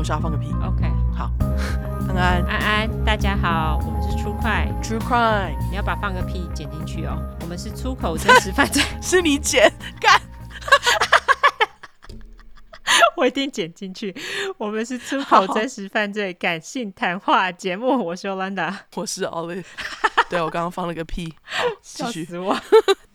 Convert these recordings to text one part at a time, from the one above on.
我想要放个屁。OK，好，安安，安安，大家好，我们是出快 True Crime，你要把放个屁剪进去哦。我们是出口真实犯罪，是你剪干，我一定剪进去。我们是出口真实犯罪感性谈话节目，我是 Yolanda，我是 Olive。对，我刚刚放了个屁，继续。笑死我。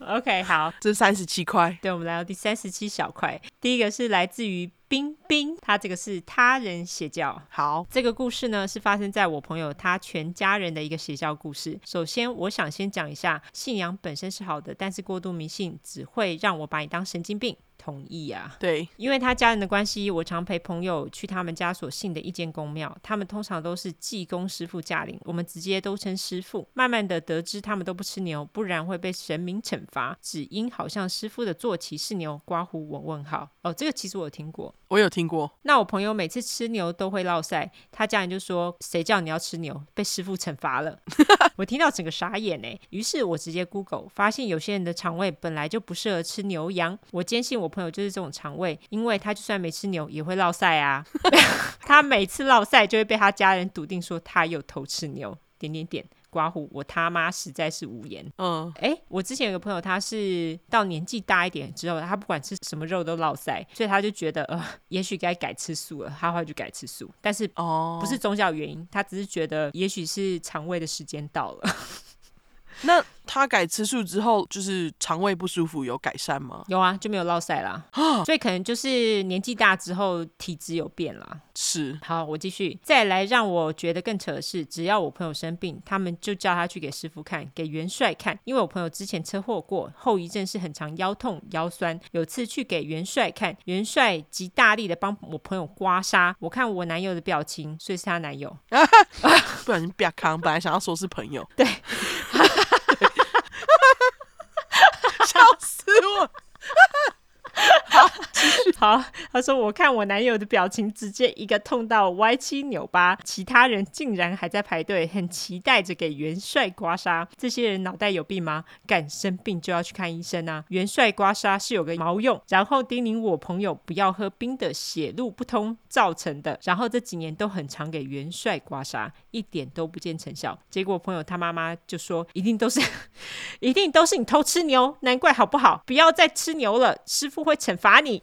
OK，好，这是三十七块。对，我们来到第三十七小块。第一个是来自于冰冰，他这个是他人邪教。好，这个故事呢是发生在我朋友他全家人的一个邪教故事。首先，我想先讲一下，信仰本身是好的，但是过度迷信只会让我把你当神经病。同意啊，对，因为他家人的关系，我常陪朋友去他们家所信的一间公庙，他们通常都是济公师傅驾临，我们直接都称师傅。慢慢的得知他们都不吃牛，不然会被神明惩罚，只因好像师傅的坐骑是牛，刮胡我问号。哦，这个其实我有听过，我有听过。那我朋友每次吃牛都会落赛，他家人就说：“谁叫你要吃牛？被师傅惩罚了。”我听到整个傻眼哎，于是我直接 Google 发现有些人的肠胃本来就不适合吃牛羊，我坚信我朋友就是这种肠胃，因为他就算没吃牛也会落赛啊。他每次落赛就会被他家人笃定说他有偷吃牛，点点点。刮胡，我他妈实在是无言。嗯，哎，我之前有个朋友，他是到年纪大一点之后，他不管吃什么肉都落赛，所以他就觉得呃，也许该改吃素了，他会去改吃素。但是哦，不是宗教原因，他只是觉得也许是肠胃的时间到了。那他改吃素之后，就是肠胃不舒服有改善吗？有啊，就没有落赛啦。所以可能就是年纪大之后体质有变啦。是。好，我继续。再来让我觉得更扯的是，只要我朋友生病，他们就叫他去给师傅看，给元帅看。因为我朋友之前车祸过，后遗症是很常腰痛腰酸。有次去给元帅看，元帅极大力的帮我朋友刮痧。我看我男友的表情，所以是他男友。不小心别康，本来想要说是朋友。对。笑死我！好，好，他说：“我看我男友的表情，直接一个痛到歪七扭八，其他人竟然还在排队，很期待着给元帅刮痧。这些人脑袋有病吗？敢生病就要去看医生啊！元帅刮痧是有个毛用，然后叮咛我朋友不要喝冰的，血路不通造成的。然后这几年都很常给元帅刮痧，一点都不见成效。结果朋友他妈妈就说：一定都是，一定都是你偷吃牛，难怪好不好？不要再吃牛了，师傅会惩罚你。”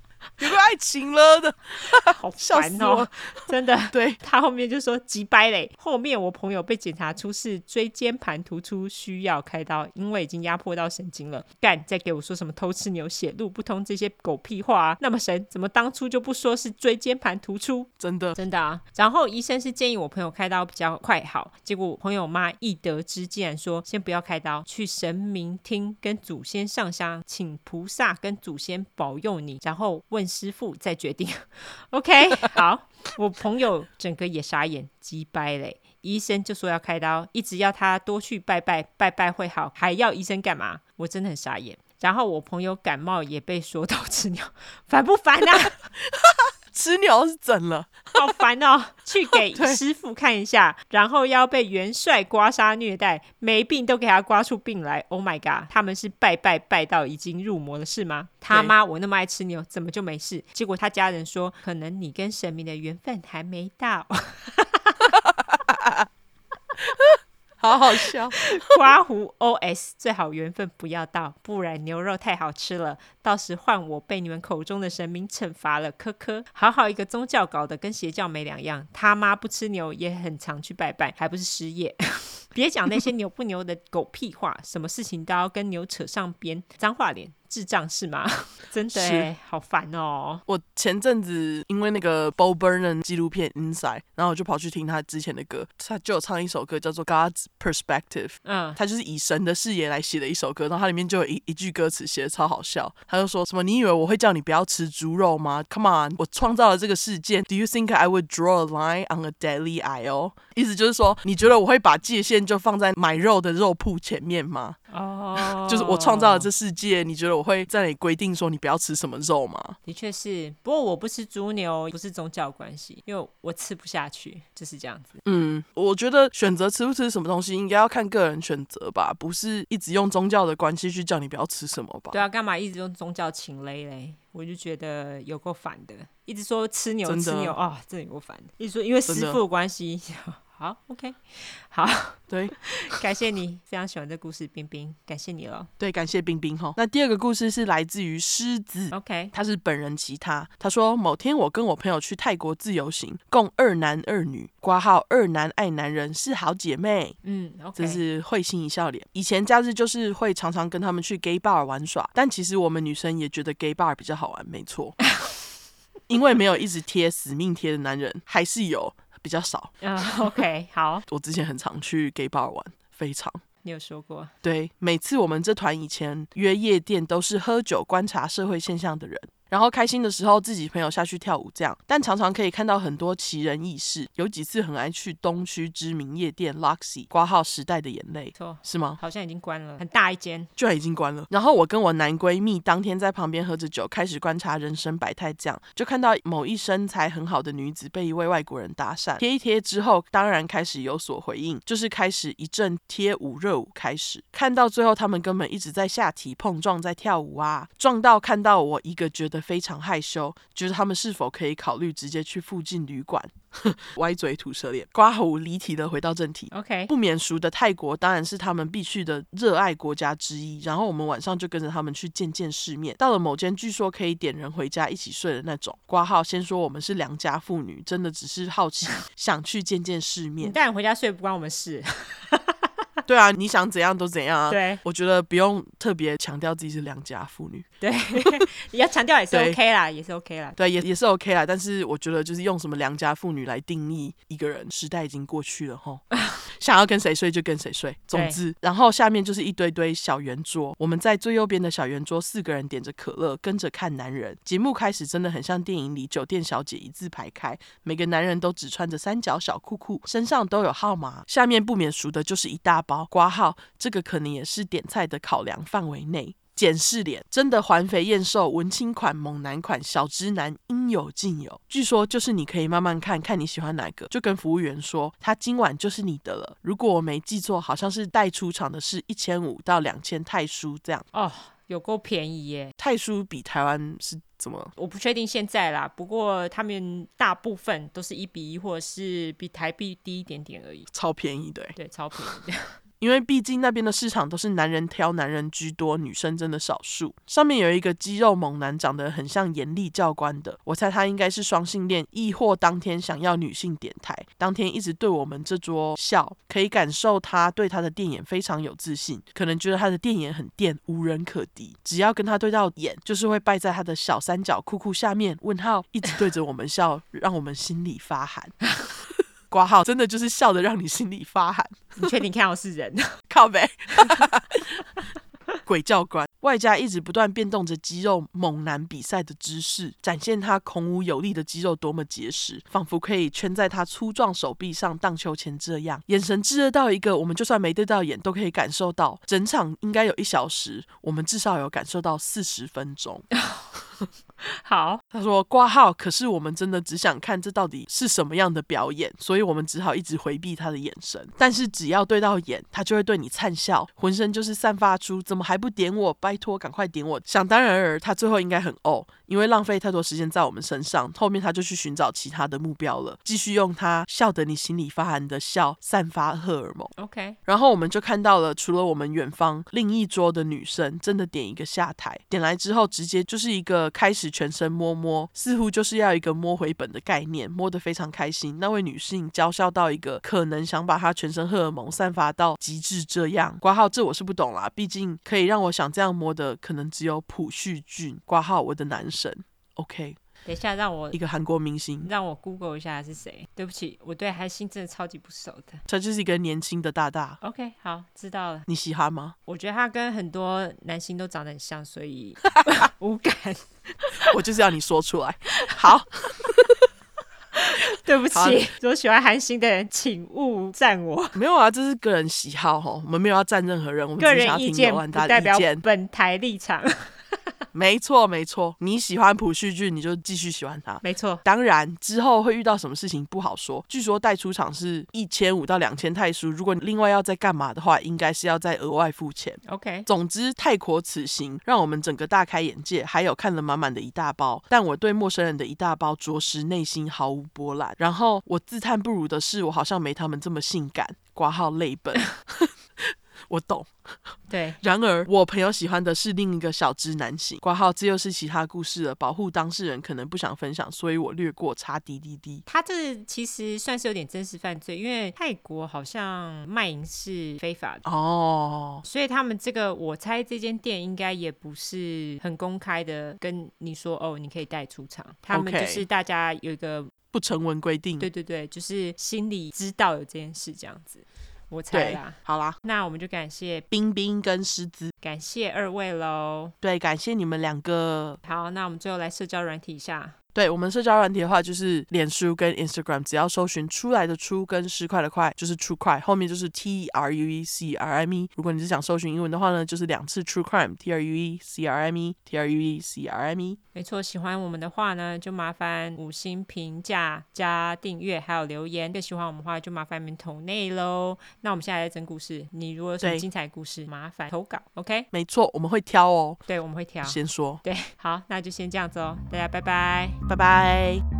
有个爱情了的，好烦哦！真的，对，他后面就说急掰嘞。后面我朋友被检查出是椎间盘突出，需要开刀，因为已经压迫到神经了。干，再给我说什么偷吃牛血路不通这些狗屁话啊！那么神，怎么当初就不说是椎间盘突出？真的，真的啊！然后医生是建议我朋友开刀比较快好，结果我朋友妈一得知，竟然说先不要开刀，去神明厅跟祖先上香，请菩萨跟祖先保佑你，然后问。师傅再决定，OK，好，我朋友整个也傻眼，鸡掰嘞！医生就说要开刀，一直要他多去拜拜，拜拜会好，还要医生干嘛？我真的很傻眼。然后我朋友感冒也被说到 吃尿，烦不烦啊？吃牛是怎了？好烦哦！去给师傅看一下，然后要被元帅刮痧虐待，没病都给他刮出病来。Oh my god！他们是拜拜拜到已经入魔了是吗？他妈，我那么爱吃牛，怎么就没事？结果他家人说，可能你跟神明的缘分还没到。好好笑，刮胡 OS 最好缘分不要到，不然牛肉太好吃了，到时换我被你们口中的神明惩罚了。科科，好好一个宗教搞得跟邪教没两样，他妈不吃牛也很常去拜拜，还不是失业？别讲那些牛不牛的狗屁话，什么事情都要跟牛扯上边，脏话脸。智障是吗？真的是好烦哦！我前阵子因为那个 Bo Burnham 纪录片 Inside，然后我就跑去听他之前的歌，他就有唱一首歌叫做 God's Perspective，嗯，他就是以神的视野来写的一首歌，然后它里面就有一一句歌词写的超好笑，他就说什么：“你以为我会叫你不要吃猪肉吗？Come on，我创造了这个世界，Do you think I would draw a line on a deadly aisle？” 意思就是说，你觉得我会把界限就放在买肉的肉铺前面吗？哦，就是我创造了这世界，你觉得我会在那里规定说你不要吃什么肉吗？的确是，不过我不吃猪牛，不是宗教关系，因为我吃不下去，就是这样子。嗯，我觉得选择吃不吃什么东西，应该要看个人选择吧，不是一直用宗教的关系去叫你不要吃什么吧？对啊，干嘛一直用宗教情勒嘞？我就觉得有够烦的，一直说吃牛吃牛啊，真的有够烦的。一直说因为师傅的关系。好，OK，好，对，感谢你，非常喜欢这故事，冰冰，感谢你了。对，感谢冰冰哈。那第二个故事是来自于狮子，OK，他是本人其他，他说某天我跟我朋友去泰国自由行，共二男二女，挂号二男爱男人是好姐妹，嗯这是会心一笑脸。以前假日就是会常常跟他们去 gay bar 玩耍，但其实我们女生也觉得 gay bar 比较好玩，没错，因为没有一直贴死命贴的男人，还是有。比较少，嗯、uh,，OK，好。我之前很常去 gay bar 玩，非常。你有说过？对，每次我们这团以前约夜店，都是喝酒观察社会现象的人。然后开心的时候，自己朋友下去跳舞这样，但常常可以看到很多奇人异事。有几次很爱去东区知名夜店 Luxy 挂号时代的眼泪，错是吗？好像已经关了，很大一间，居然已经关了。然后我跟我男闺蜜当天在旁边喝着酒，开始观察人生百态，这样就看到某一身材很好的女子被一位外国人搭讪，贴一贴之后，当然开始有所回应，就是开始一阵贴舞热舞开始。看到最后，他们根本一直在下体碰撞，在跳舞啊，撞到看到我一个觉得。非常害羞，觉得他们是否可以考虑直接去附近旅馆？歪嘴吐舌脸，刮胡离题的回到正题。OK，不免俗的泰国当然是他们必去的热爱国家之一。然后我们晚上就跟着他们去见见世面。到了某间据说可以点人回家一起睡的那种。挂号先说我们是良家妇女，真的只是好奇，想去见见世面。你带人回家睡不关我们事。对啊，你想怎样都怎样啊。对，我觉得不用特别强调自己是良家妇女。对，你 要强调也是 OK 啦，也是 OK 啦。对，也也是 OK 啦。但是我觉得就是用什么良家妇女来定义一个人，时代已经过去了齁。想要跟谁睡就跟谁睡。总之，然后下面就是一堆堆小圆桌，我们在最右边的小圆桌，四个人点着可乐，跟着看男人。节目开始真的很像电影里酒店小姐一字排开，每个男人都只穿着三角小裤裤，身上都有号码。下面不免俗的就是一大包挂号，这个可能也是点菜的考量范围内。检视脸，真的环肥燕瘦，文青款、猛男款、小直男应有尽有。据说就是你可以慢慢看看你喜欢哪个，就跟服务员说，他今晚就是你的了。如果我没记错，好像是带出场的是一千五到两千泰铢这样。哦，有够便宜耶！泰铢比台湾是怎么？我不确定现在啦，不过他们大部分都是一比一，或者是比台币低一点点而已。超便宜的，对，超便宜的。因为毕竟那边的市场都是男人挑男人居多，女生真的少数。上面有一个肌肉猛男，长得很像严厉教官的，我猜他应该是双性恋，亦或当天想要女性点台，当天一直对我们这桌笑，可以感受他对他的电眼非常有自信，可能觉得他的电眼很电，无人可敌，只要跟他对到眼，就是会败在他的小三角裤裤下面。问号一直对着我们笑，让我们心里发寒。挂号真的就是笑得让你心里发寒。你确定看到是人？靠北。鬼教官，外加一直不断变动着肌肉猛男比赛的姿势，展现他孔武有力的肌肉多么结实，仿佛可以圈在他粗壮手臂上荡秋千这样，眼神炙热到一个我们就算没对到眼都可以感受到。整场应该有一小时，我们至少有感受到四十分钟。好，他说挂号，可是我们真的只想看这到底是什么样的表演，所以我们只好一直回避他的眼神。但是只要对到眼，他就会对你灿笑，浑身就是散发出怎么还不点我？拜托，赶快点我！想当然尔，他最后应该很哦，因为浪费太多时间在我们身上。后面他就去寻找其他的目标了，继续用他笑得你心里发寒的笑散发荷尔蒙。OK，然后我们就看到了，除了我们远方另一桌的女生真的点一个下台，点来之后直接就是一个开始。全身摸摸，似乎就是要一个摸回本的概念，摸得非常开心。那位女性娇笑到一个可能想把她全身荷尔蒙散发到极致，这样挂号，这我是不懂啦。毕竟可以让我想这样摸的，可能只有朴叙俊挂号，我的男神。OK，等一下让我一个韩国明星，让我 Google 一下是谁。对不起，我对韩星真的超级不熟的。他就是一个年轻的大大。OK，好，知道了。你喜欢吗？我觉得他跟很多男星都长得很像，所以 无感。我就是要你说出来。好，对不起，如果喜欢韩星的人，请勿赞我。没有啊，这是个人喜好哈，我们没有要赞任何人，我们个人意见不代表本台立场。没错，没错，你喜欢朴叙俊，你就继续喜欢他。没错，当然之后会遇到什么事情不好说。据说带出场是一千五到两千泰铢，如果你另外要再干嘛的话，应该是要再额外付钱。OK，总之泰国此行让我们整个大开眼界，还有看了满满的一大包。但我对陌生人的一大包，着实内心毫无波澜。然后我自叹不如的是，我好像没他们这么性感。挂号泪本。我懂，对。然而，我朋友喜欢的是另一个小直男型。挂号，这又是其他故事了。保护当事人可能不想分享，所以我略过。查滴滴滴。他这其实算是有点真实犯罪，因为泰国好像卖淫是非法的哦，所以他们这个，我猜这间店应该也不是很公开的跟你说哦，你可以带出场。他们就是大家有一个不成文规定。对对对，就是心里知道有这件事这样子。我猜啦，好啦，那我们就感谢冰冰跟狮子，感谢二位喽。对，感谢你们两个。好，那我们最后来社交软体一下。对，我们社交软体的话，就是脸书跟 Instagram，只要搜寻出来的出跟十块的块，就是 True Crime，后面就是 T R U E C R M E。如果你是想搜寻英文的话呢，就是两次 True Crime，T R U E C R M E，T R U E C R M E。没错，喜欢我们的话呢，就麻烦五星评价加订阅，还有留言。更喜欢我们的话，就麻烦你们投内喽。那我们现在在整故事，你如果有什么精彩故事，麻烦投稿，OK？没错，我们会挑哦。对，我们会挑。先说。对，好，那就先这样子哦，大家拜拜。拜拜。